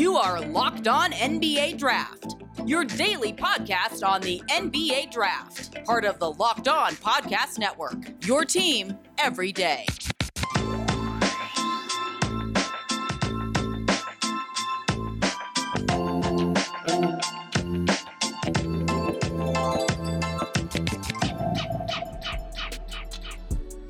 You are Locked On NBA Draft, your daily podcast on the NBA Draft, part of the Locked On Podcast Network. Your team every day.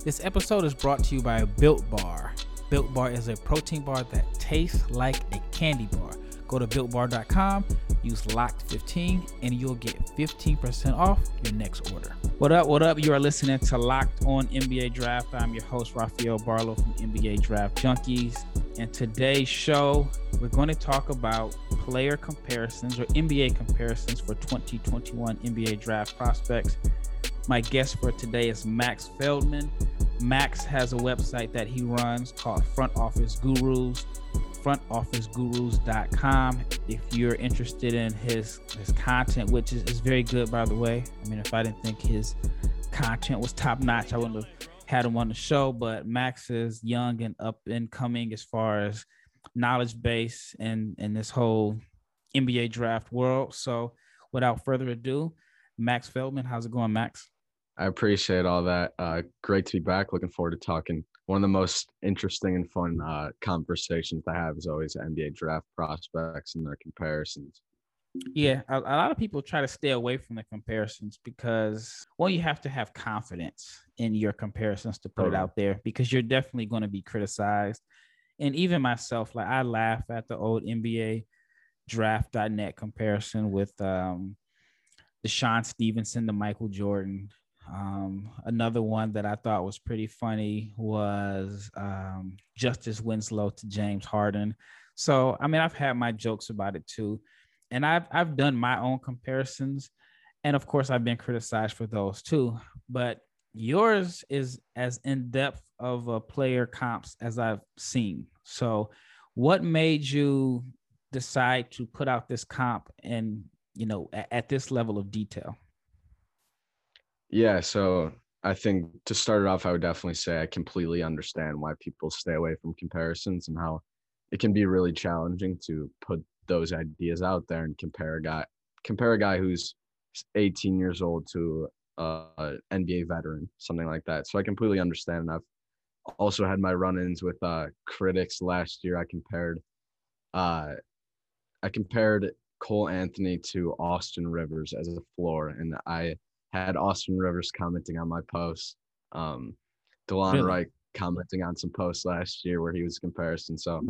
This episode is brought to you by Built Bar. Built Bar is a protein bar that tastes like a candy bar. Go to builtbar.com, use LOCKED15, and you'll get 15% off your next order. What up, what up? You are listening to Locked On NBA Draft. I'm your host, Rafael Barlow from NBA Draft Junkies. And today's show, we're going to talk about player comparisons or NBA comparisons for 2021 NBA draft prospects. My guest for today is Max Feldman. Max has a website that he runs called Front Office Gurus, frontofficegurus.com. If you're interested in his his content, which is, is very good by the way. I mean, if I didn't think his content was top notch, I wouldn't have had him on the show. But Max is young and up and coming as far as knowledge base and and this whole NBA draft world. So without further ado, Max Feldman, how's it going, Max? I appreciate all that. Uh, great to be back. Looking forward to talking. One of the most interesting and fun uh, conversations I have is always NBA draft prospects and their comparisons. Yeah, a, a, lot of people try to stay away from the comparisons because, well, you have to have confidence in your comparisons to put it out there because you're definitely going to be criticized. And even myself, like I laugh at the old NBA draft.net comparison with um, DeShawn Stevenson to Michael Jordan um, another one that I thought was pretty funny was um, Justice Winslow to James Harden. So, I mean, I've had my jokes about it too. And I've, I've done my own comparisons. And of course, I've been criticized for those too. But yours is as in depth of a player comps as I've seen. So, what made you decide to put out this comp and, you know, at, at this level of detail? Yeah, so I think to start it off, I would definitely say I completely understand why people stay away from comparisons and how it can be really challenging to put those ideas out there and compare a guy compare a guy who's 18 years old to a NBA veteran, something like that. So I completely understand. And I've also had my run-ins with uh, critics last year. I compared, uh, I compared Cole Anthony to Austin Rivers as a floor, and I had Austin Rivers commenting on my post. Um, Delon really? Wright commenting on some posts last year where he was comparison. So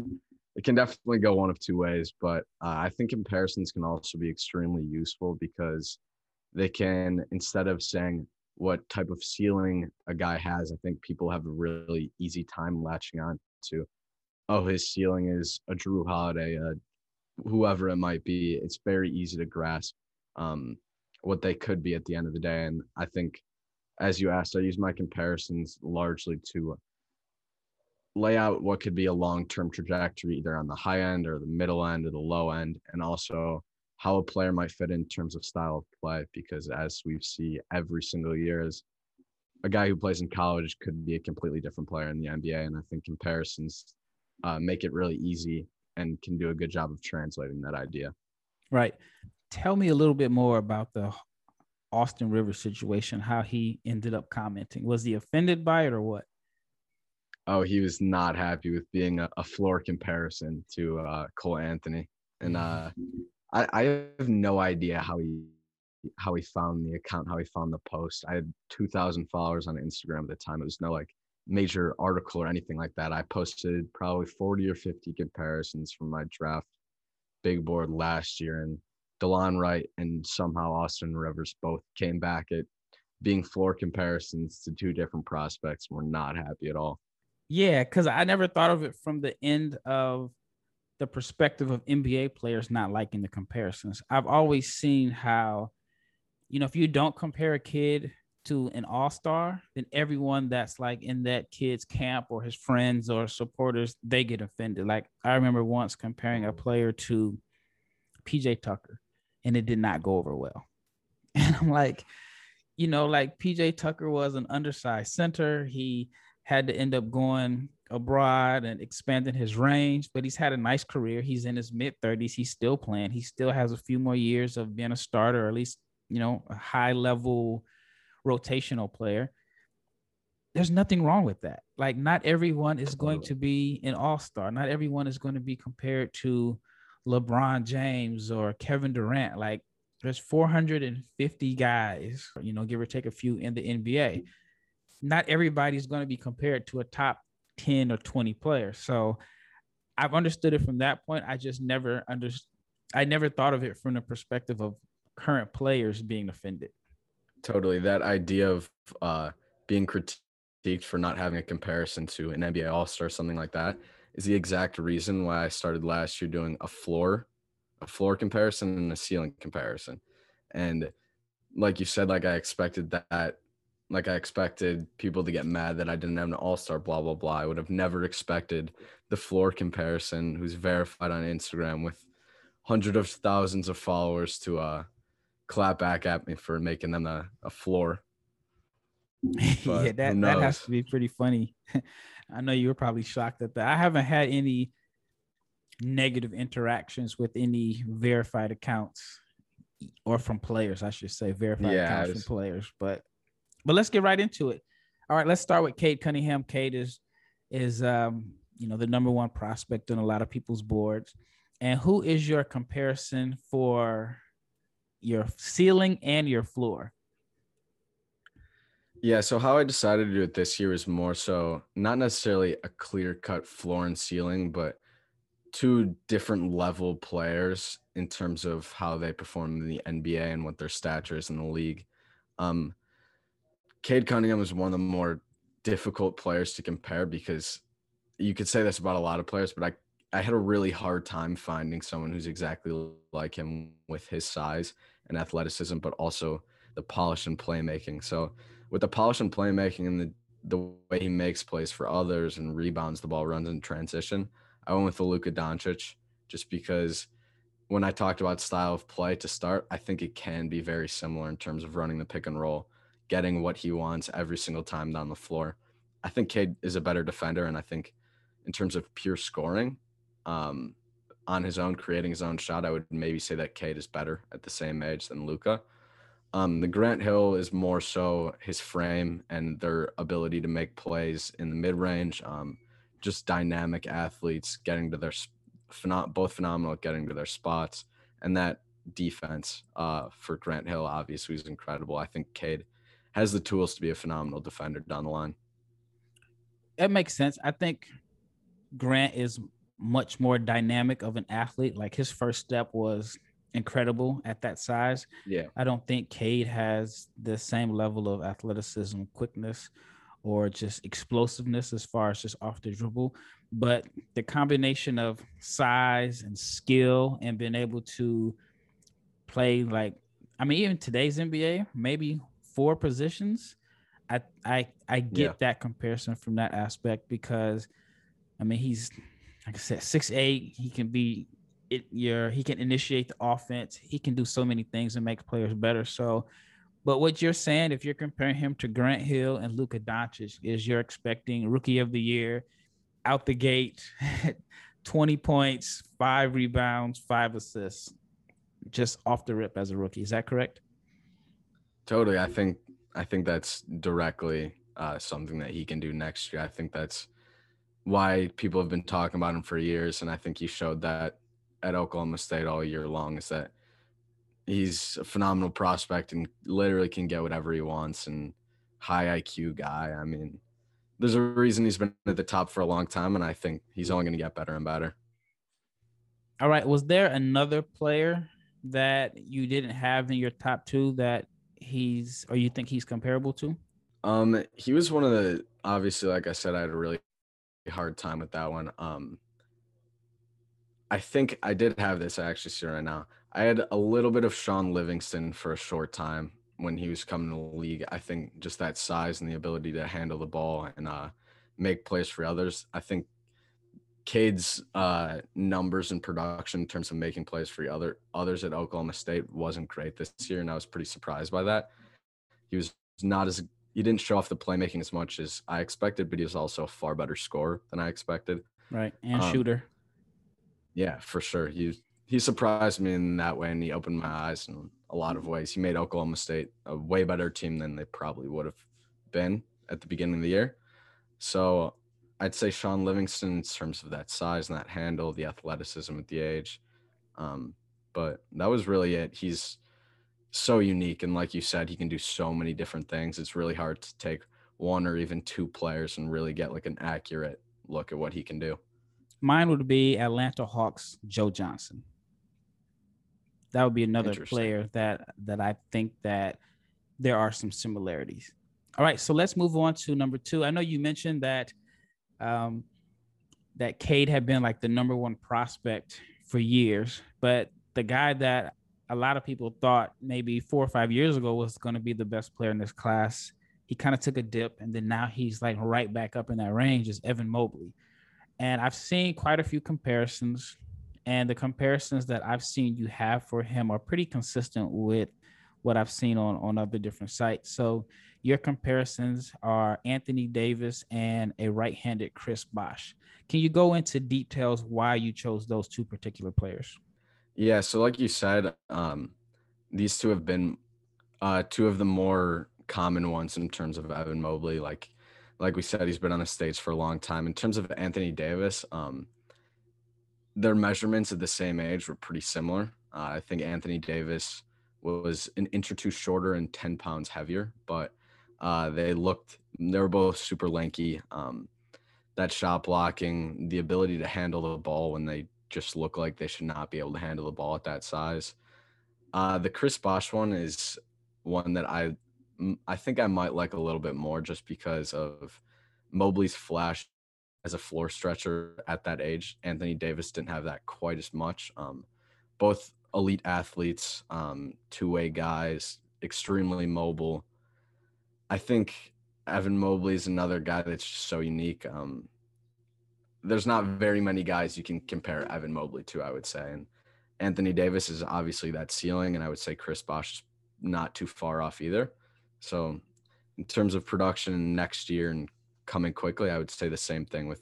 it can definitely go one of two ways, but uh, I think comparisons can also be extremely useful because they can, instead of saying what type of ceiling a guy has, I think people have a really easy time latching on to, oh, his ceiling is a Jrue Holiday, a whoever it might be. It's very easy to grasp. Um, what they could be at the end of the day. And I think, as you asked, I use my comparisons largely to lay out what could be a long term trajectory, either on the high end or the middle end or the low end, and also how a player might fit in terms of style of play. Because as we see every single year, as a guy who plays in college could be a completely different player in the NBA. And I think comparisons uh, make it really easy and can do a good job of translating that idea. Right tell me a little bit more about the Austin Rivers situation, how he ended up commenting. Was he offended by it or what? Oh, he was not happy with being a, a floor comparison to uh, Cole Anthony. And uh, I, I have no idea how he how he found the account, how he found the post. I had 2,000 followers on Instagram at the time. It was no like major article or anything like that. I posted probably 40 or 50 comparisons from my draft big board last year. And Delon Wright and somehow Austin Rivers both came back at being floor comparisons to two different prospects. We're not happy at all. Yeah, because I never thought of it from the end of the perspective of NBA players not liking the comparisons. I've always seen how, you know, if you don't compare a kid to an all-star, then everyone that's like in that kid's camp or his friends or supporters, they get offended. Like I remember once comparing a player to PJ Tucker and it did not go over well. And I'm like, you know, like PJ Tucker was an undersized center. He had to end up going abroad and expanding his range, but he's had a nice career. He's in his mid 30s. He's still playing. He still has a few more years of being a starter, or at least, you know, a high level rotational player. There's nothing wrong with that. Like, not everyone is going to be an all star. Not everyone is going to be compared to LeBron James or Kevin Durant. Like, there's 450 guys, you know, give or take a few in the NBA. Not everybody's going to be compared to a top 10 or 20 player. So I've understood it from that point. I just never understood. I never thought of it from the perspective of current players being offended. Totally. That idea of uh, being critiqued for not having a comparison to an NBA All Star, something like that, is the exact reason why I started last year doing a floor, a floor comparison and a ceiling comparison. And like you said, like I expected that like I expected people to get mad that I didn't have an all star, blah, blah, blah. I would have never expected the floor comparison, who's verified on Instagram with hundreds of thousands of followers, to uh, clap back at me for making them a, a floor. yeah, that, that has to be pretty funny. I know you were probably shocked at that. I haven't had any negative interactions with any verified accounts or from players, I should say, verified yeah, accounts from players. But but let's get right into it. All right, let's start with Cade Cunningham. Cade is is um, you know the number one prospect on a lot of people's boards. And who is your comparison for your ceiling and your floor? Yeah, so how I decided to do it this year is more so not necessarily a clear cut floor and ceiling, but two different level players in terms of how they perform in the NBA and what their stature is in the league. Um, Cade Cunningham is one of the more difficult players to compare because you could say this about a lot of players, but I, I had a really hard time finding someone who's exactly like him with his size and athleticism, but also the polish and playmaking. So with the polish and playmaking and the the way he makes plays for others and rebounds the ball, runs in transition, I went with the Luka Doncic just because when I talked about style of play to start, I think it can be very similar in terms of running the pick and roll getting what he wants every single time down the floor. I think Cade is a better defender, and I think in terms of pure scoring, um, on his own, creating his own shot, I would maybe say that Cade is better at the same age than Luka. Um, the Grant Hill is more so his frame and their ability to make plays in the mid range. Um, just dynamic athletes getting to their both phenomenal at getting to their spots, and that defense uh, for Grant Hill obviously is incredible. I think Cade has the tools to be a phenomenal defender down the line. That makes sense. I think Grant is much more dynamic of an athlete. Like his first step was incredible at that size. Yeah. I don't think Cade has the same level of athleticism, quickness, or just explosiveness as far as just off the dribble. But the combination of size and skill and being able to play like, I mean, even today's NBA, maybe four positions, I I I get yeah. that comparison from that aspect because I mean he's like I said, six eight, he can be it your he can initiate the offense, he can do so many things and make players better. So but what you're saying, if you're comparing him to Grant Hill and Luka Doncic, is you're expecting rookie of the year out the gate, 20 points, five rebounds, five assists, just off the rip as a rookie. Is that correct? Totally. I think I think that's directly uh, something that he can do next year. I think that's why people have been talking about him for years, and I think he showed that at Oklahoma State all year long. Is that he's a phenomenal prospect and literally can get whatever he wants and high IQ guy. I mean, there's a reason he's been at the top for a long time, and I think he's only going to get better and better. All right. Was there another player that you didn't have in your top two that he's or you think he's comparable to? Um, he was one of the obviously, like I said, I had a really hard time with that one. Um, I think I did have this. I actually see right now. I had a little bit of Shaun Livingston for a short time when he was coming to the league. I think just that size and the ability to handle the ball and uh, make plays for others. I think Cade's uh, numbers and production in terms of making plays for other others at Oklahoma State wasn't great this year, and I was pretty surprised by that. He was not as he didn't show off the playmaking as much as I expected, but he was also a far better scorer than I expected. Right. And Um, shooter. Yeah, for sure. He he surprised me in that way, and he opened my eyes in a lot of ways. He made Oklahoma State a way better team than they probably would have been at the beginning of the year. So I'd say Shaun Livingston in terms of that size and that handle, the athleticism at the age. Um, but that was really it. He's so unique, and like you said, he can do so many different things. It's really hard to take one or even two players and really get like an accurate look at what he can do. Mine would be Atlanta Hawks Joe Johnson. That would be another player that that I think that there are some similarities. All right, so let's move on to number two. I know you mentioned that um, that Cade had been like the number one prospect for years, but the guy that a lot of people thought maybe four or five years ago was going to be the best player in this class, he kind of took a dip, and then now he's like right back up in that range. Is Evan Mobley, and I've seen quite a few comparisons, and the comparisons that I've seen you have for him are pretty consistent with what I've seen on on other different sites. So your comparisons are Anthony Davis and a right-handed Chris Bosh. Can you go into details why you chose those two particular players? Yeah, so like you said, um, these two have been uh, two of the more common ones in terms of Evan Mobley. Like, like we said, he's been on the stage for a long time. In terms of Anthony Davis, um, their measurements at the same age were pretty similar. Uh, I think Anthony Davis was an inch or two shorter and ten pounds heavier, but uh, they looked they were both super lanky. Um, that shot blocking, the ability to handle the ball when they just look like they should not be able to handle the ball at that size. Uh, the Chris Bosh one is one that I I think I might like a little bit more just because of Mobley's flash as a floor stretcher at that age. Anthony Davis didn't have that quite as much. Um, both elite athletes, um, two way guys, extremely mobile. I think Evan Mobley is another guy that's just so unique. Um, there's not very many guys you can compare Evan Mobley to, I would say. And Anthony Davis is obviously that ceiling, and I would say Chris Bosh is not too far off either. So, in terms of production next year and coming quickly, I would say the same thing with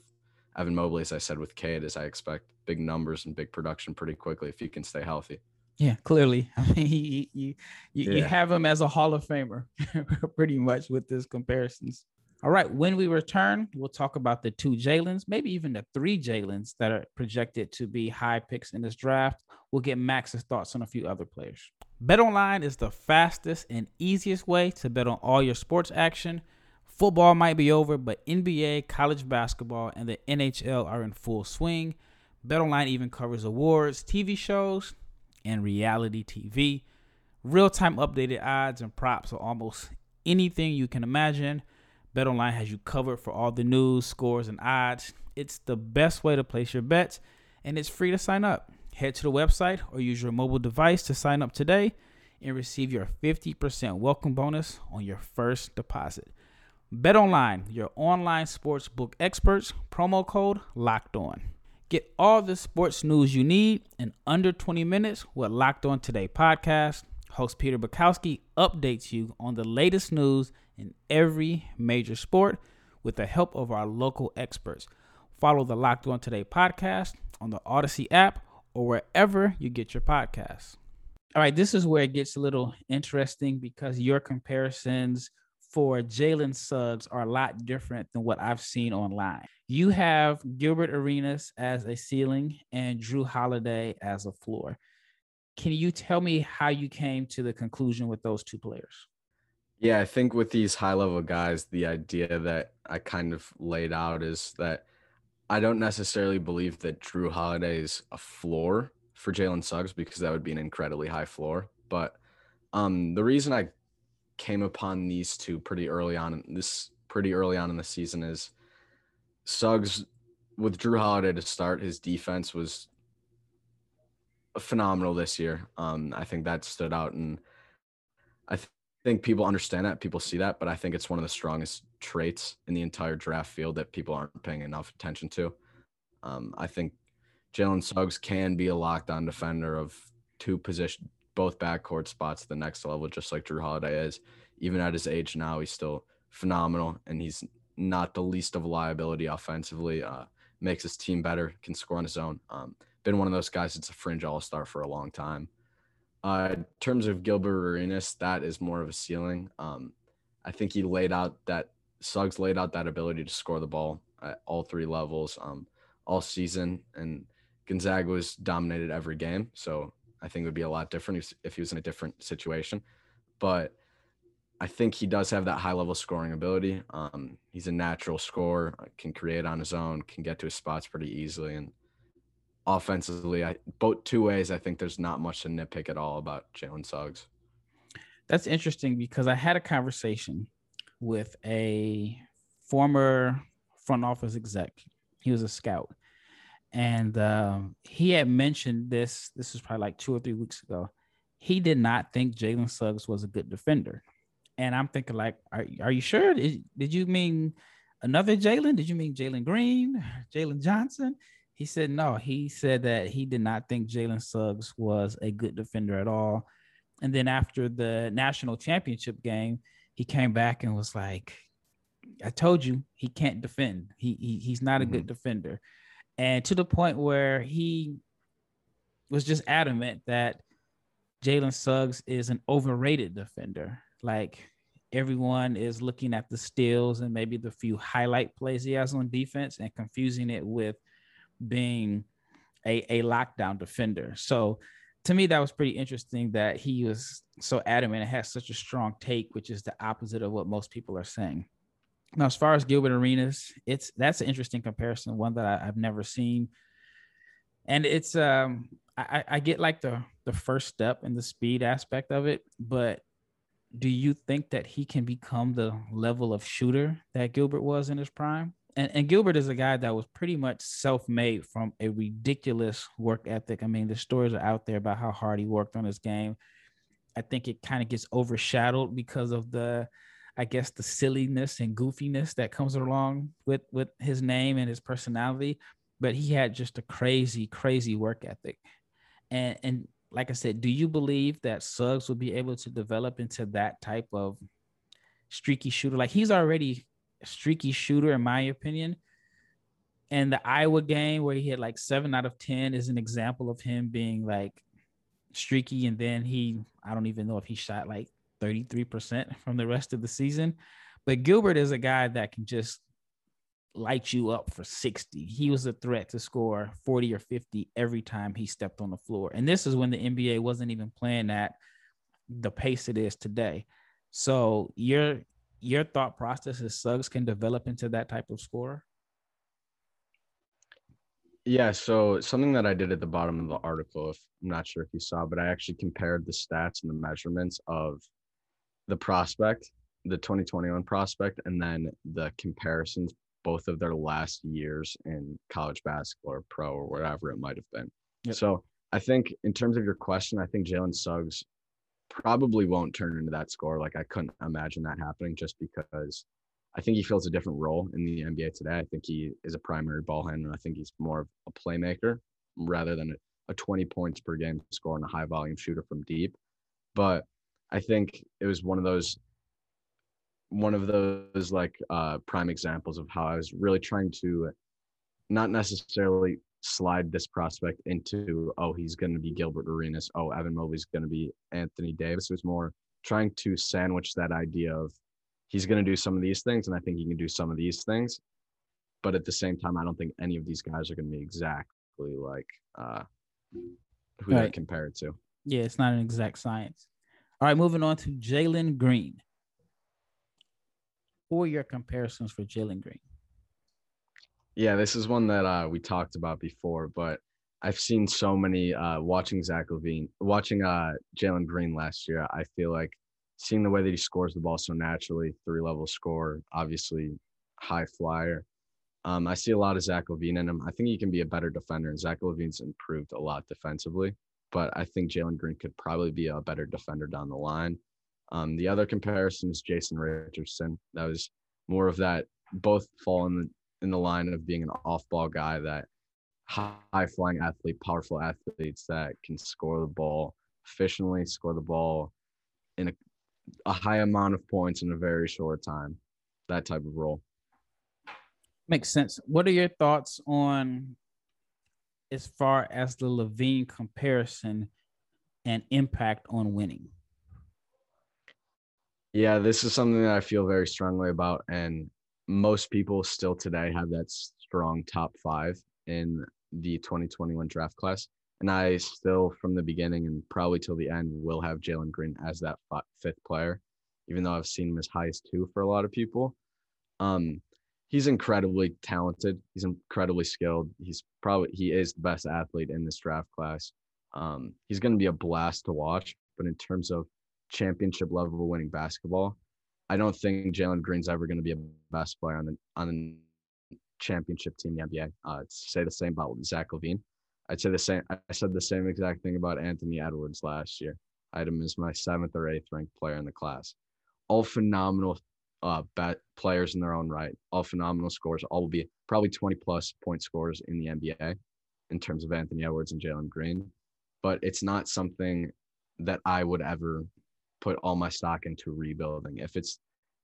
Evan Mobley, as I said with Cade, as I expect big numbers and big production pretty quickly if you can stay healthy. Yeah, clearly. I mean, you you, you, you Yeah. have him as a Hall of Famer, pretty much with this comparisons. All right, when we return, we'll talk about the two Jalen's, maybe even the three Jalen's that are projected to be high picks in this draft. We'll get Max's thoughts on a few other players. BetOnline is the fastest and easiest way to bet on all your sports action. Football might be over, but NBA, college basketball, and the NHL are in full swing. BetOnline even covers awards, TV shows, and reality TV. Real time updated odds and props on almost anything you can imagine. BetOnline has you covered for all the news, scores, and odds. It's the best way to place your bets, and it's free to sign up. Head to the website or use your mobile device to sign up today and receive your 50% welcome bonus on your first deposit. BetOnline, your online sports book experts, promo code locked on. Get all the sports news you need in under 20 minutes with Locked On Today podcast. Host Peter Bukowski updates you on the latest news in every major sport with the help of our local experts. Follow the Locked On Today podcast on the Odyssey app or wherever you get your podcasts. All right, this is where it gets a little interesting because your comparisons for Jalen Suggs are a lot different than what I've seen online. You have Gilbert Arenas as a ceiling and Jrue Holiday as a floor. Can you tell me how you came to the conclusion with those two players? Yeah, I think with these high level guys, the idea that I kind of laid out is that I don't necessarily believe that Jrue Holiday is a floor for Jalen Suggs because that would be an incredibly high floor. But um, the reason I came upon these two pretty early on in this pretty early on in the season is Suggs with Jrue Holiday to start, his defense was phenomenal this year. Um, I think that stood out and I think people understand that, people see that, but I think it's one of the strongest traits in the entire draft field that people aren't paying enough attention to. Um, I think Jalen Suggs can be a lockdown defender of two position, both backcourt spots at the next level, just like Jrue Holiday is. Even at his age now, he's still phenomenal, and he's not the least of a liability offensively. Uh, makes his team better, can score on his own. Um, been one of those guys that's a fringe all star for a long time. Uh, in terms of Gilbert Arenas, that is more of a ceiling. Um, I think he laid out that Suggs laid out that ability to score the ball at all three levels um, all season, and Gonzaga was dominated every game. So I think it would be a lot different if he was in a different situation. But I think he does have that high level scoring ability. Um, he's a natural scorer, can create on his own, can get to his spots pretty easily, and offensively, I both two ways. I think there's not much to nitpick at all about Jalen Suggs. That's interesting because I had a conversation with a former front office exec. He was a scout, and um, he had mentioned this. This was probably like two or three weeks ago. He did not think Jalen Suggs was a good defender, and I'm thinking like, are, are you sure? Did, did you mean another Jalen? Did you mean Jalen Green, Jalen Johnson? He said no. He said that he did not think Jalen Suggs was a good defender at all. And then after the national championship game, he came back and was like, I told you he can't defend. He, he he's not a mm-hmm. good defender. And to the point where he was just adamant that Jalen Suggs is an overrated defender. Like everyone is looking at the steals and maybe the few highlight plays he has on defense and confusing it with being a, a lockdown defender. So to me, that was pretty interesting that he was so adamant and has such a strong take, which is the opposite of what most people are saying. Now, as far as Gilbert Arenas, it's that's an interesting comparison, one that I, have never seen. And it's um I, I get like the the first step in the speed aspect of it, but do you think that he can become the level of shooter that Gilbert was in his prime? And, and Gilbert is a guy that was pretty much self-made from a ridiculous work ethic. I mean, the stories are out there about how hard he worked on his game. I think it kind of gets overshadowed because of the, I guess, the silliness and goofiness that comes along with with his name and his personality. But he had just a crazy, crazy work ethic, and and like I said, do you believe that Suggs will be able to develop into that type of streaky shooter? Like he's already streaky shooter, in my opinion. And the Iowa game where he had like seven out of 10 is an example of him being like streaky. And then he, I don't even know if he shot like 33% from the rest of the season. But Gilbert is a guy that can just light you up for 60. He was a threat to score 40 or 50 every time he stepped on the floor. And this is when the NBA wasn't even playing at the pace it is today. So you're your thought process is Suggs can develop into that type of scorer? Yeah, so something that I did at the bottom of the article, if I'm not sure if you saw, but I actually compared the stats and the measurements of the prospect, the 2021 prospect, and then the comparisons, both of their last years in college basketball or pro or whatever it might have been. Yep. So I think in terms of your question, I think Jalen Suggs probably won't turn into that score. Like I couldn't imagine that happening just because I think he fills a different role in the NBA today. I think he is a primary ball handler. I think he's more of a playmaker rather than a, a 20 points per game score and a high volume shooter from deep. But I think it was one of those one of those like uh prime examples of how I was really trying to not necessarily slide this prospect into, oh, he's going to be Gilbert Arenas. Oh, Evan Mobley's going to be Anthony Davis. It was more trying to sandwich that idea of he's going to do some of these things, and I think he can do some of these things. But at the same time, I don't think any of these guys are going to be exactly like uh, who right. they compare it to. Yeah, it's not an exact science. All right, moving on to Jalen Green. Who are your comparisons for Jalen Green? Yeah, this is one that uh, we talked about before, but I've seen so many uh, watching Zach LaVine, watching uh, Jalen Green last year. I feel like seeing the way that he scores the ball so naturally, three level score, obviously high flyer. Um, I see a lot of Zach LaVine in him. I think he can be a better defender, and Zach LaVine's improved a lot defensively. But I think Jalen Green could probably be a better defender down the line. Um, the other comparison is Jason Richardson. That was more of that. Both fall in the in the line of being an off-ball guy that high flying athlete, powerful athletes that can score the ball efficiently, score the ball in a, a high amount of points in a very short time. that type of role. Makes sense. What are your thoughts on as far as the LaVine comparison and impact on winning? Yeah, this is something that I feel very strongly about. And most people still today have that strong top five in the 2021 draft class. And I still, from the beginning and probably till the end, will have Jalen Green as that fifth player, even though I've seen him as high as two for a lot of people. Um, he's incredibly talented. He's incredibly skilled. He's probably he is the best athlete in this draft class. Um, he's going to be a blast to watch. But in terms of championship level winning basketball, I don't think Jalen Green's ever going to be a best player on the on a championship team in the NBA. Uh, say the same about Zach LaVine. I'd say the same. I said the same exact thing about Anthony Edwards last year. I had him as my seventh or eighth ranked player in the class. All phenomenal uh, bat players in their own right. All phenomenal scores. All will be probably 20 plus point scores in the NBA in terms of Anthony Edwards and Jalen Green. But it's not something that I would ever put all my stock into rebuilding. If it's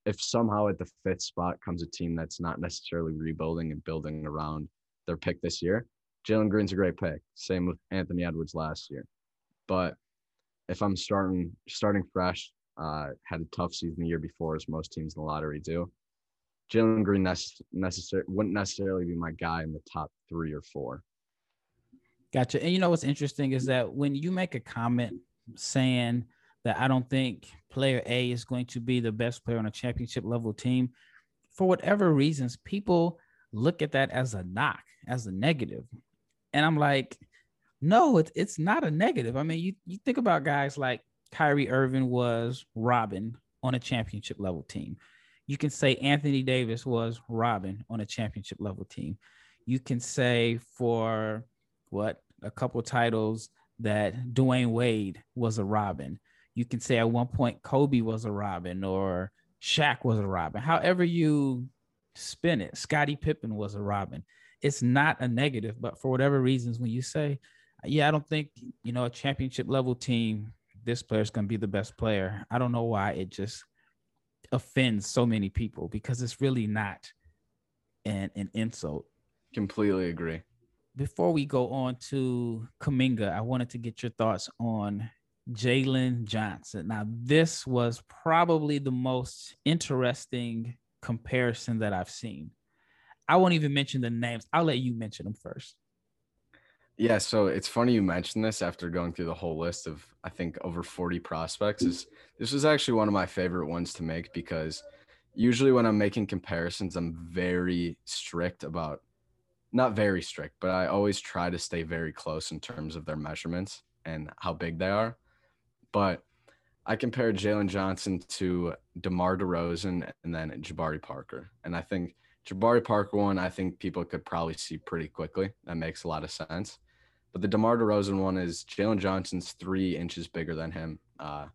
if somehow at the fifth spot comes a team that's not necessarily rebuilding and building around their pick this year, Jalen Green's a great pick. Same with Anthony Edwards last year. But if I'm starting starting fresh, uh, had a tough season the year before, as most teams in the lottery do. Jalen Green necess- necessar- wouldn't necessarily be my guy in the top three or four. Gotcha. And you know what's interesting is that when you make a comment saying that I don't think player A is going to be the best player on a championship level team. For whatever reasons, people look at that as a knock, as a negative. And I'm like, no, it's it's not a negative. I mean, you, you think about guys like Kyrie Irving was Robin on a championship level team. You can say Anthony Davis was Robin on a championship level team. You can say for what a couple titles that Dwyane Wade was a Robin you can say at one point Kobe was a Robin or Shaq was a Robin. However you spin it, Scottie Pippen was a Robin. It's not a negative, but for whatever reasons, when you say, yeah, I don't think, you know, a championship level team, this player is going to be the best player. I don't know why it just offends so many people because it's really not an, an insult. Completely agree. Before we go on to Kuminga, I wanted to get your thoughts on Jalen Johnson. Now, this was probably the most interesting comparison that I've seen. I won't even mention the names. I'll let you mention them first. Yeah, so it's funny you mentioned this after going through the whole list of I think over 40 prospects. Is this was actually one of my favorite ones to make because usually when I'm making comparisons, I'm very strict about not very strict, but I always try to stay very close in terms of their measurements and how big they are but I compared Jalen Johnson to DeMar DeRozan and then Jabari Parker. And I think Jabari Parker one, I think people could probably see pretty quickly. That makes a lot of sense. But the DeMar DeRozan one is Jalen Johnson's three inches bigger than him. Uh,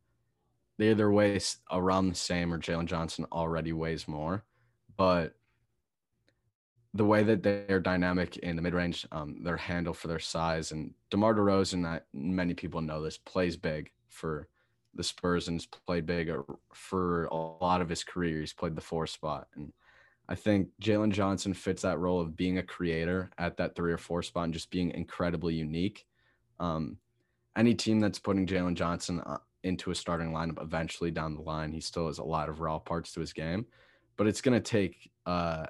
they either weigh around the same or Jalen Johnson already weighs more. But the way that they're dynamic in the mid range, um, their handle for their size, and DeMar DeRozan, I, many people know this, plays big for the Spurs and has played big for a lot of his career. He's played the four spot. And I think Jalen Johnson fits that role of being a creator at that three or four spot and just being incredibly unique. Um, any team that's putting Jalen Johnson uh, into a starting lineup eventually down the line, he still has a lot of raw parts to his game, but it's going to take uh,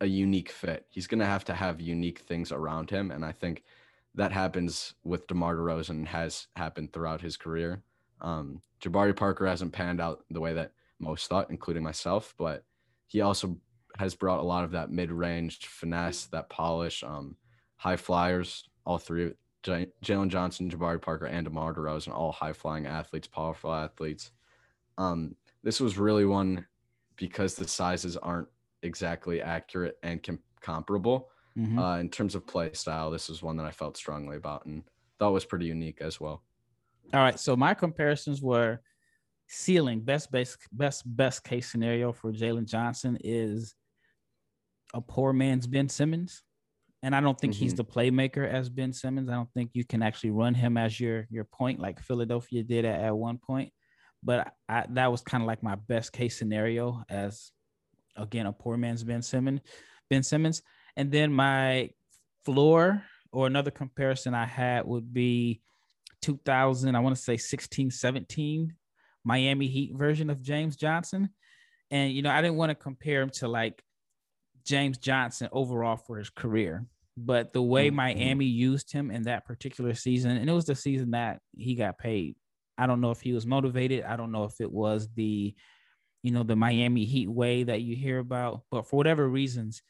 a unique fit. He's going to have to have unique things around him. And I think – that happens with DeMar DeRozan has happened throughout his career. Um, Jabari Parker hasn't panned out the way that most thought, including myself, but he also has brought a lot of that mid-range finesse, that polish, um, high flyers. All three, J- Jalen Johnson, Jabari Parker, and DeMar DeRozan, all high-flying athletes, powerful athletes. Um, this was really one because the sizes aren't exactly accurate and com- comparable. Mm-hmm. Uh, in terms of play style, this is one that I felt strongly about and thought was pretty unique as well. All right, so my comparisons were ceiling best best best best case scenario for Jalen Johnson is a poor man's Ben Simmons, and I don't think mm-hmm. he's the playmaker as Ben Simmons. I don't think you can actually run him as your your point like Philadelphia did at, at one point. But I, that was kind of like my best case scenario as again a poor man's Ben Simmons. Ben Simmons, and then my floor or another comparison I had would be 2000. I want to say 16, 17 Miami Heat version of James Johnson, and you know I didn't want to compare him to like James Johnson overall for his career. But the way mm-hmm. Miami used him in that particular season, and it was the season that he got paid. I don't know if he was motivated. I don't know if it was the, you know, the Miami Heat way that you hear about, but for whatever reasons,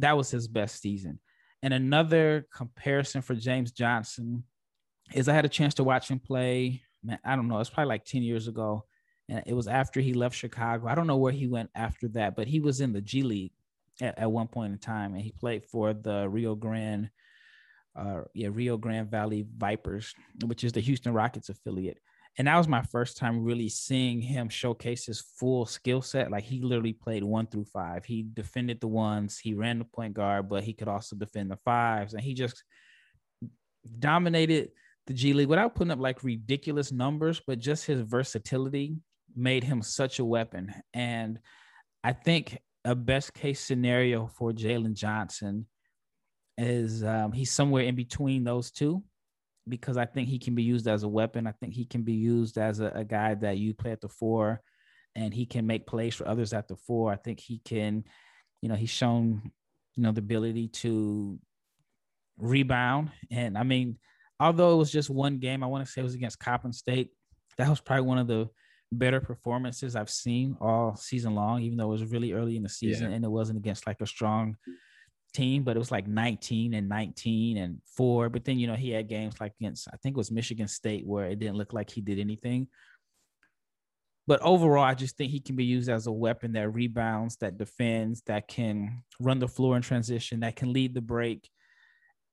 that was his best season. And another comparison for James Johnson is I had a chance to watch him play. Man, I don't know, it's probably like 10 years ago. And it was after he left Chicago. I don't know where he went after that, but he was in the G League at, at one point in time, and he played for the Rio Grande, uh, yeah, Rio Grande Valley Vipers, which is the Houston Rockets affiliate. And that was my first time really seeing him showcase his full skill set. Like he literally played one through five. He defended the ones, he ran the point guard, but he could also defend the fives, and he just dominated the G League without putting up like ridiculous numbers, but just his versatility made him such a weapon. And I think a best case scenario for Jalen Johnson is um, he's somewhere in between those two because I think he can be used as a weapon. I think he can be used as a, a, guy that you play at the four and he can make plays for others at the four. I think he can, you know, he's shown, you know, the ability to rebound. And I mean, although it was just one game, I want to say it was against Coppin State. That was probably one of the better performances I've seen all season long, even though it was really early in the season yeah. and it wasn't against like a strong team, but it was like 19 and 19 and four. But then, you know, he had games like against, I think it was Michigan State, where it didn't look like he did anything. But overall, I just think he can be used as a weapon that rebounds, that defends, that can run the floor in transition, that can lead the break.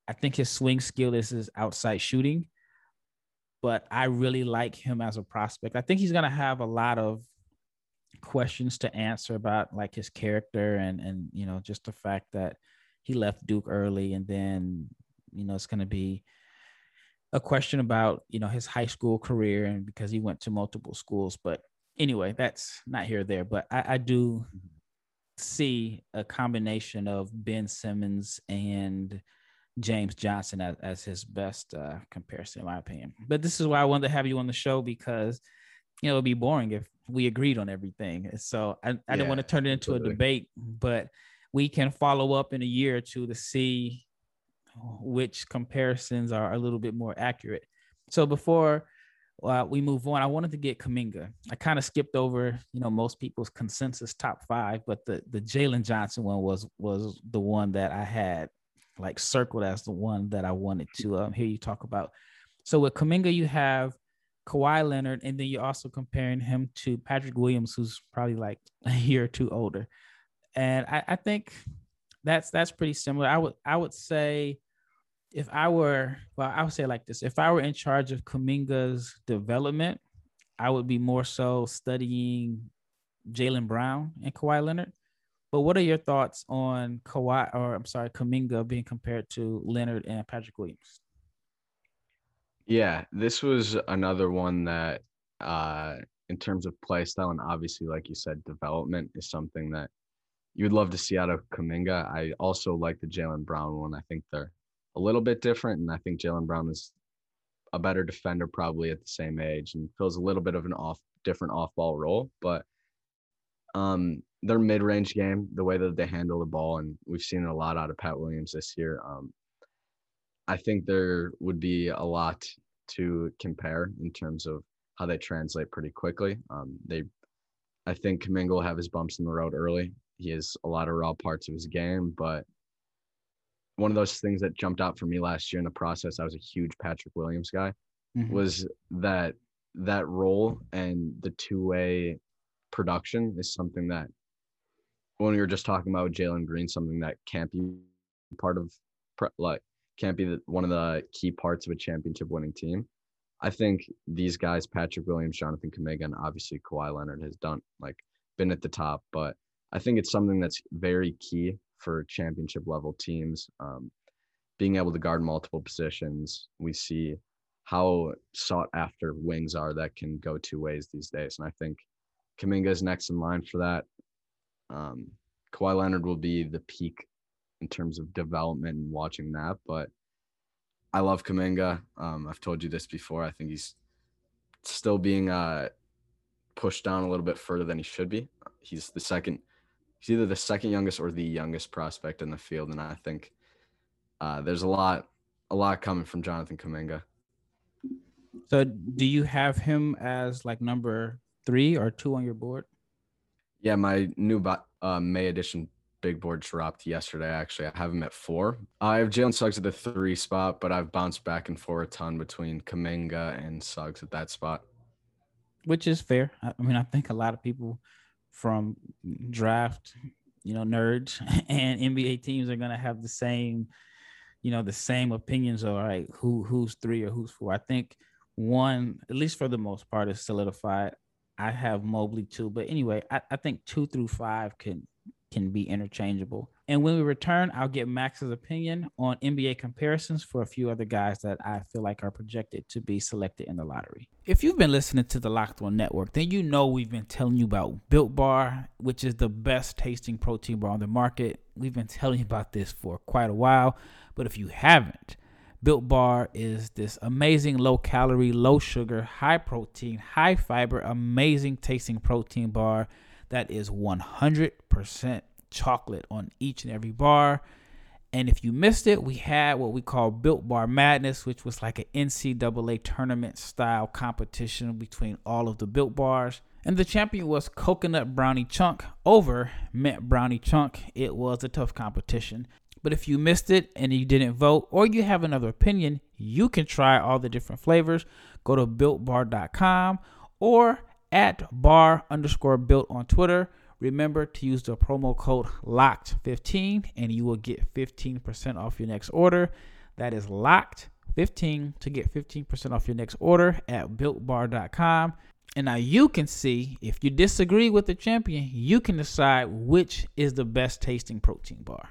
I think his swing skill is his outside shooting but I really like him as a prospect. I think he's gonna have a lot of questions to answer about like his character and and you know just the fact that he left Duke early and then you know it's gonna be a question about you know his high school career and because he went to multiple schools. But anyway, that's not here or there. But I, I do see a combination of Ben Simmons and James Johnson as, as his best uh, comparison, in my opinion. But this is why I wanted to have you on the show because you know it'd be boring if we agreed on everything. So I, I yeah, didn't want to turn it into absolutely. a debate, but we can follow up in a year or two to see which comparisons are a little bit more accurate. So before uh, we move on, I wanted to get Kuminga. I kind of skipped over, you know, most people's consensus top five, but the the Jalen Johnson one was was the one that I had like circled as the one that I wanted to um, hear you talk about. So with Kuminga, you have Kawhi Leonard, and then you're also comparing him to Patrick Williams, who's probably like a year or two older. And I, I think that's that's pretty similar. I would I would say if I were well, I would say like this: if I were in charge of Kuminga's development, I would be more so studying Jaylen Brown and Kawhi Leonard but what are your thoughts on Kawhi, or I'm sorry, Kuminga being compared to Leonard and Patrick Williams? Yeah, this was another one that, uh, in terms of play style, and obviously, like you said, development is something that you'd love to see out of Kuminga. I also like the Jaylen Brown one. I think they're a little bit different, and I think Jaylen Brown is a better defender, probably at the same age, and fills a little bit of an off, different off-ball role. But um, their mid-range game, the way that they handle the ball, and we've seen a lot out of Pat Williams this year. Um, I think there would be a lot to compare in terms of how they translate pretty quickly. Um, they, I think Kuminga will have his bumps in the road early. He has a lot of raw parts of his game, but one of those things that jumped out for me last year in the process, I was a huge Patrick Williams guy, mm-hmm. was that that role and the two-way production is something that when we were just talking about Jalen Green, something that can't be part of like can't be the, one of the key parts of a championship winning team. I think these guys, Patrick Williams, Jonathan Kuminga, and obviously Kawhi Leonard has done like been at the top, but I think it's something that's very key for championship level teams. Um, being able to guard multiple positions, we see how sought after wings are that can go two ways these days, and I think Kuminga is next in line for that. Um, Kawhi Leonard will be the peak in terms of development and watching that, but I love Kuminga. Um, I've told you this before. I think he's still being uh, pushed down a little bit further than he should be. He's the second. He's either the second youngest or the youngest prospect in the field, and I think uh, there's a lot, a lot coming from Jonathan Kuminga. So, do you have him as like number three or two on your board? Yeah, my new uh, May edition big board dropped yesterday. Actually, I have him at four. I have Jalen Suggs at the three spot, but I've bounced back and forth a ton between Kuminga and Suggs at that spot. Which is fair. I mean, I think a lot of people from draft, you know, nerds and NBA teams are gonna have the same, you know, the same opinions. All right, who who's three or who's four? I think one, at least for the most part, is solidified. I have Mobley too, but anyway, I, I think two through five can can be interchangeable. And when we return, I'll get Max's opinion on NBA comparisons for a few other guys that I feel like are projected to be selected in the lottery. If you've been listening to the Locked On Network, then you know we've been telling you about Built Bar, which is the best tasting protein bar on the market. We've been telling you about this for quite a while, but if you haven't, Built Bar is this amazing low calorie, low sugar, high protein, high fiber, amazing tasting protein bar that is 100% chocolate on each and every bar. And if you missed it, we had what we call Built Bar Madness, which was like an NCAA tournament style competition between all of the Built Bars. And the champion was Coconut Brownie Chunk over Mint Brownie Chunk. It was a tough competition. But if you missed it and you didn't vote or you have another opinion, you can try all the different flavors. Go to builtbar.com or at bar underscore built on Twitter. Remember to use the promo code LOCKED15 and you will get 15% off your next order. That is LOCKED15 to get 15% off your next order at builtbar.com. And now you can see if you disagree with the champion, you can decide which is the best tasting protein bar.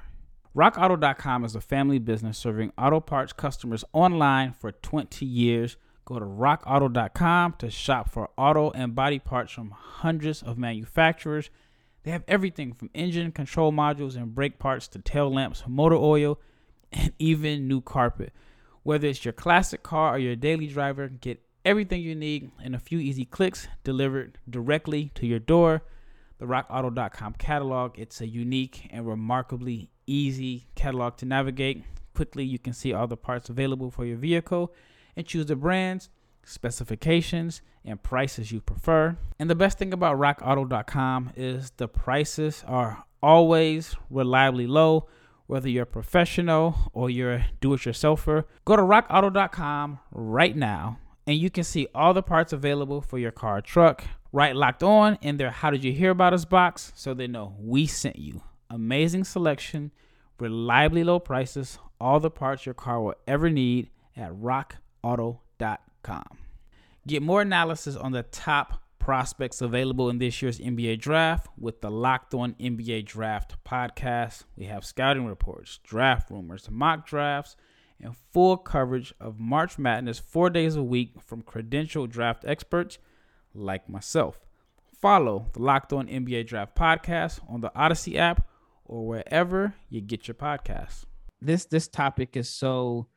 RockAuto.com is a family business serving auto parts customers online for 20 years. Go to rockauto.com to shop for auto and body parts from hundreds of manufacturers. They have everything from engine control modules and brake parts to tail lamps, motor oil, and even new carpet. Whether it's your classic car or your daily driver, get everything you need in a few easy clicks delivered directly to your door. The rockauto.com catalog, it's a unique and remarkably easy catalog to navigate. Quickly, you can see all the parts available for your vehicle and choose the brands, specifications, and prices you prefer. And the best thing about rockauto.com is the prices are always reliably low, whether you're a professional or you're a do it yourselfer. Go to rockauto.com right now and you can see all the parts available for your car truck. Right locked on in their How Did You Hear About Us box so they know we sent you. Amazing selection, reliably low prices, all the parts your car will ever need at rockauto.com auto.com. Get more analysis on the top prospects available in this year's NBA draft with the Locked On NBA Draft podcast. We have scouting reports, draft rumors, mock drafts, and full coverage of March Madness four days a week from credentialed draft experts like myself. Follow the Locked On NBA Draft podcast on the Odyssey app or wherever you get your podcasts. This this topic is so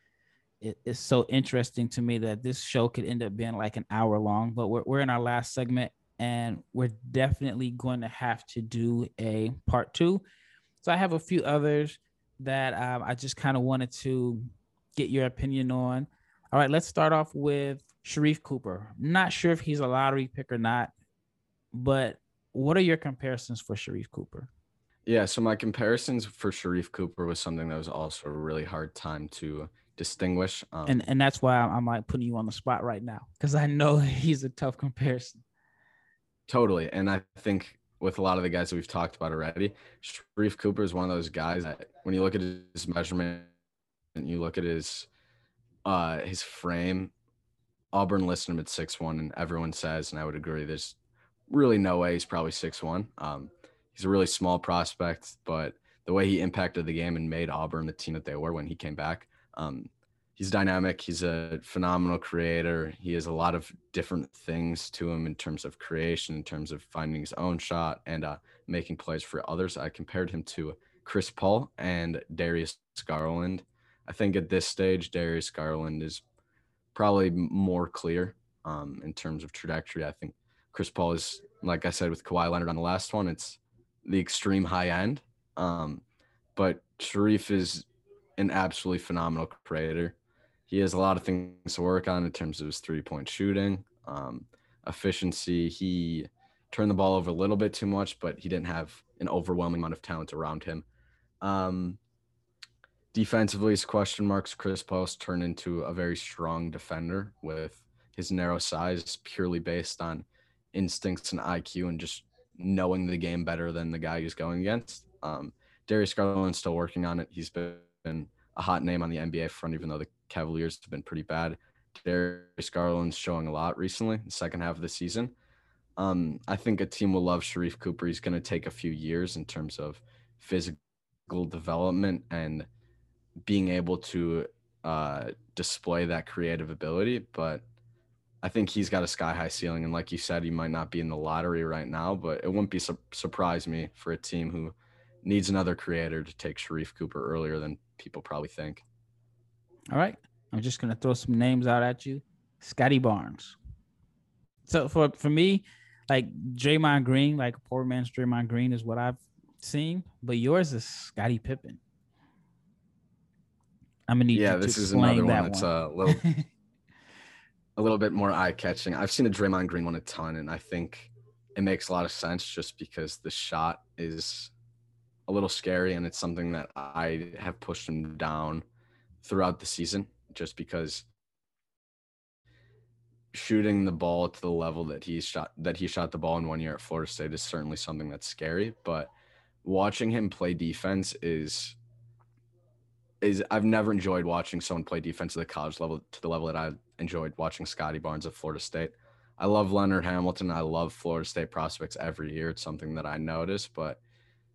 it, it's so interesting to me that this show could end up being like an hour long, but we're, we're in our last segment and we're definitely going to have to do a part two. So I have a few others that um, I just kind of wanted to get your opinion on. All right, let's start off with Sharife Cooper. Not sure if he's a lottery pick or not, but what are your comparisons for Sharife Cooper? Yeah, so my comparisons for Sharife Cooper was something that was also a really hard time to distinguish. Um, and and that's why I'm, like putting you on the spot right now because I know he's a tough comparison. Totally, and I think with a lot of the guys that we've talked about already, Sharife Cooper is one of those guys that when you look at his measurement and you look at his uh his frame, Auburn listed him at six one, and everyone says, and I would agree, there's really no way he's probably six one. Um, he's a really small prospect, but the way he impacted the game and made Auburn the team that they were when he came back, um, he's dynamic. He's a phenomenal creator. He has a lot of different things to him in terms of creation, in terms of finding his own shot and uh, making plays for others. I compared him to Chris Paul and Darius Garland. I think at this stage, Darius Garland is probably more clear um, in terms of trajectory. I think Chris Paul is, like I said with Kawhi Leonard on the last one, it's the extreme high end. Um, but Sharife is an absolutely phenomenal creator. He has a lot of things to work on in terms of his three point shooting, um, efficiency. He turned the ball over a little bit too much, but he didn't have an overwhelming amount of talent around him. Um, defensively, his question marks. Chris Paul's turned into a very strong defender with his narrow size, purely based on instincts and IQ and just knowing the game better than the guy he's going against. Um, Darius Garland's still working on it. He's been a hot name on the NBA front, even though the Cavaliers have been pretty bad. Darius Garland's showing a lot recently, the second half of the season. Um, I think a team will love Sharife Cooper. He's going to take a few years in terms of physical development and being able to uh, display that creative ability. But I think he's got a sky high ceiling. And like you said, he might not be in the lottery right now, but it wouldn't be su- surprise me for a team who needs another creator to take Sharife Cooper earlier than people probably think. All right. I'm just gonna throw some names out at you. Scottie Barnes. So for for me, like Draymond Green, like poor man's Draymond Green is what I've seen, but yours is Scottie Pippen. I'm gonna need yeah, this is another one that's uh, one. a little a little bit more eye catching. I've seen a Draymond Green one a ton, and I think it makes a lot of sense just because the shot is a little scary, and it's something that I have pushed him down throughout the season just because shooting the ball to the level that he shot that he shot the ball in one year at Florida State is certainly something that's scary, but watching him play defense is is I've never enjoyed watching someone play defense at the college level to the level that I enjoyed watching Scottie Barnes at Florida State. I love Leonard Hamilton. I love Florida State prospects every year. It's something that I notice, but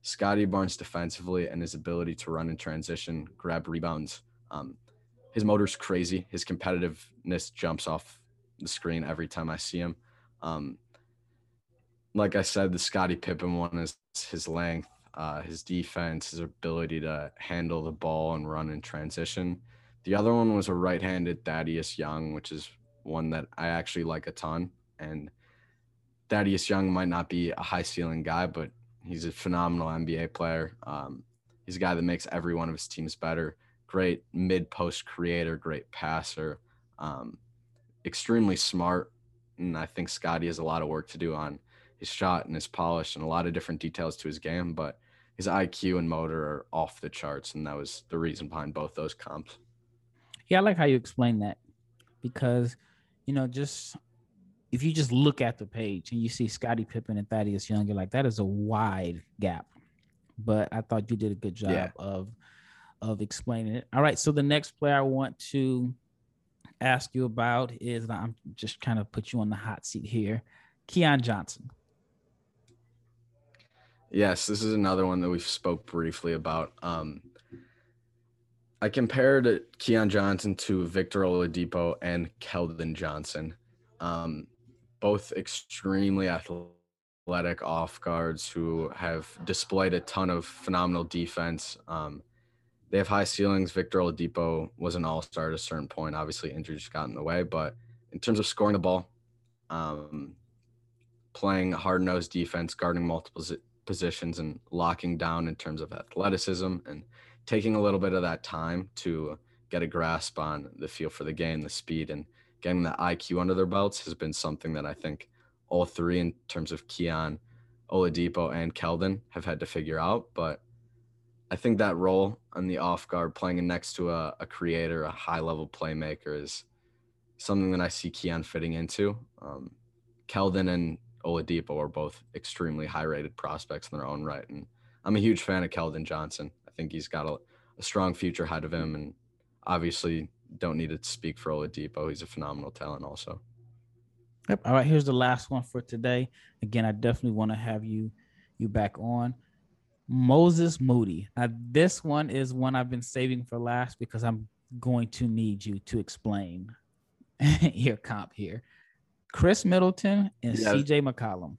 Scottie Barnes defensively and his ability to run in transition, grab rebounds. Um, his motor's crazy. His competitiveness jumps off the screen every time I see him. Um, like I said, the Scottie Pippen one is his length, uh, his defense, his ability to handle the ball and run in transition. The other one was a right-handed Thaddeus Young, which is one that I actually like a ton. And Thaddeus Young might not be a high ceiling guy, but He's a phenomenal NBA player. Um, he's a guy that makes every one of his teams better. Great mid post creator, great passer, um, extremely smart. And I think Scottie has a lot of work to do on his shot and his polish and a lot of different details to his game. But his IQ and motor are off the charts. And that was the reason behind both those comps. Yeah, I like how you explain that because, you know, just if you just look at the page and you see Scottie Pippen and Thaddeus Young, you're like, that is a wide gap. But I thought you did a good job yeah. of of explaining it. All right. So the next player I want to ask you about is I'm just kind of put you on the hot seat here. Keon Johnson. Yes, this is another one that we spoke briefly about. Um, I compared Keon Johnson to Victor Oladipo and Keldon Johnson. Um, both extremely athletic off guards who have displayed a ton of phenomenal defense. Um, they have high ceilings. Victor Oladipo was an all star at a certain point. Obviously, injuries got in the way, but in terms of scoring the ball, um, playing hard nosed defense, guarding multiple positions, and locking down in terms of athleticism and taking a little bit of that time to get a grasp on the feel for the game, the speed, and getting the IQ under their belts has been something that I think all three, in terms of Keon, Oladipo, and Keldon, have had to figure out. But I think that role on the off guard, playing next to a, a creator, a high level playmaker, is something that I see Keon fitting into. Um, Keldon and Oladipo are both extremely high rated prospects in their own right. And I'm a huge fan of Keldon Johnson. I think he's got a, a strong future ahead of him. And obviously, don't need to speak for Oladipo. He's a phenomenal talent, also. Yep. All right. Here's the last one for today. Again, I definitely want to have you you back on. Moses Moody. Now, this one is one I've been saving for last because I'm going to need you to explain your comp here. Khris Middleton and yeah. CJ McCollum.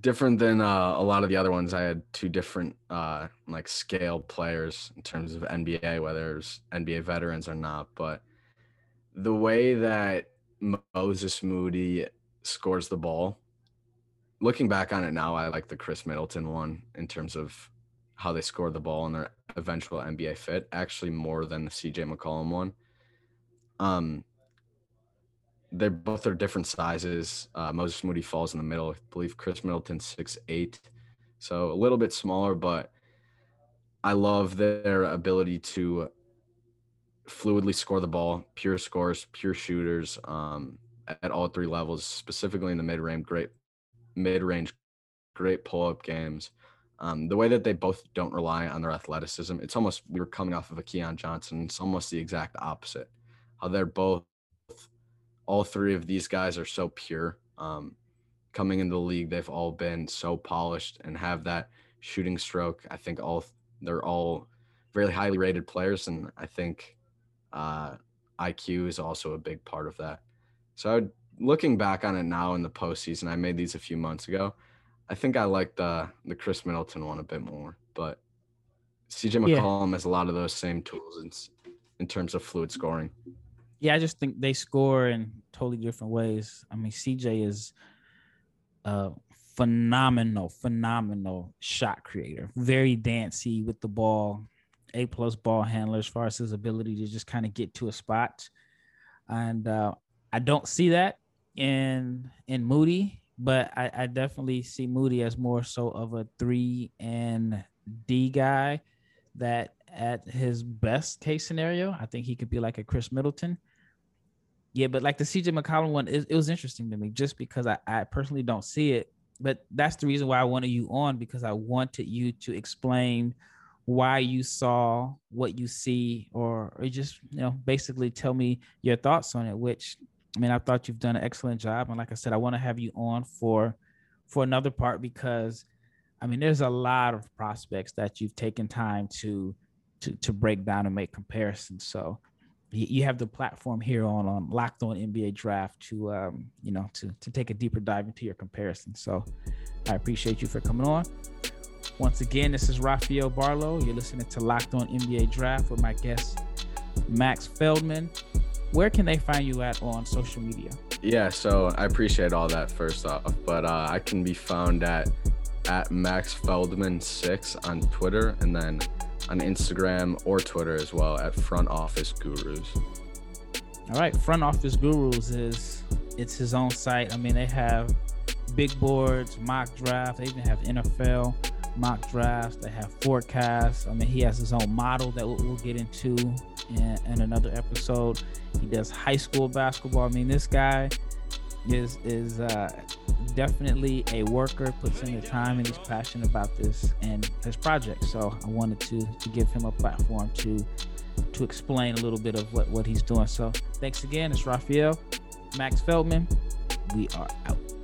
Different than uh, a lot of the other ones. I had two different uh, like scale players in terms of NBA, whether it's NBA veterans or not. But the way that Moses Moody scores the ball, looking back on it now, I like the Khris Middleton one in terms of how they score the ball and their eventual NBA fit, actually more than the CJ McCollum one. Um, they both are different sizes. Uh, Moses Moody falls in the middle. I believe Khris Middleton six eight, so a little bit smaller, but I love their ability to fluidly score the ball, pure scores, pure shooters um, at all three levels, specifically in the mid range. Great mid range, great pull up games. Um, the way that they both don't rely on their athleticism, it's almost we were coming off of a Keon Johnson. It's almost the exact opposite. How they're both, all three of these guys are so pure. Um, coming into the league, they've all been so polished and have that shooting stroke. I think all they're all very highly rated players, and I think uh, IQ is also a big part of that. So, looking back on it now in the postseason, I made these a few months ago. I think I like the the Khris Middleton one a bit more, but CJ McCollum yeah. has a lot of those same tools in, in terms of fluid scoring. Yeah, I just think they score in totally different ways. I mean, CJ is a phenomenal, phenomenal shot creator. Very dancy with the ball, A plus ball handler as far as his ability to just kind of get to a spot. And uh, I don't see that in in Moody but I, I definitely see Moody as more so of a three and D guy that at his best case scenario, I think he could be like a Khris Middleton. Yeah, but like the CJ McCollum one, it, it was interesting to me just because I, I personally don't see it. But that's the reason why I wanted you on because I wanted you to explain why you saw what you see or, or just, you know, basically tell me your thoughts on it, which I mean, I thought you've done an excellent job, and like I said, I want to have you on for for another part because, I mean, there's a lot of prospects that you've taken time to to to break down and make comparisons. So you have the platform here on on Locked On NBA Draft to um, you know to to take a deeper dive into your comparison. So I appreciate you for coming on. Once again, this is Rafael Barlow. You're listening to Locked On NBA Draft with my guest Max Feldman where can they find you at on social media? Yeah, so I appreciate all that first off, but uh, I can be found at at Max Feldman six on Twitter, and then on Instagram or Twitter as well at Front Office Gurus. All right, Front Office Gurus is it's his own site. I mean, they have big boards, mock drafts. They even have NFL mock drafts. They have forecasts. I mean, he has his own model that we'll, we'll get into in, in another episode. He does high school basketball. I mean, this guy is is uh, definitely a worker, puts in the time, and he's passionate about this and his project. So I wanted to to give him a platform to to explain a little bit of what what he's doing. So thanks again. It's Raphael, Max Feldman. We are out.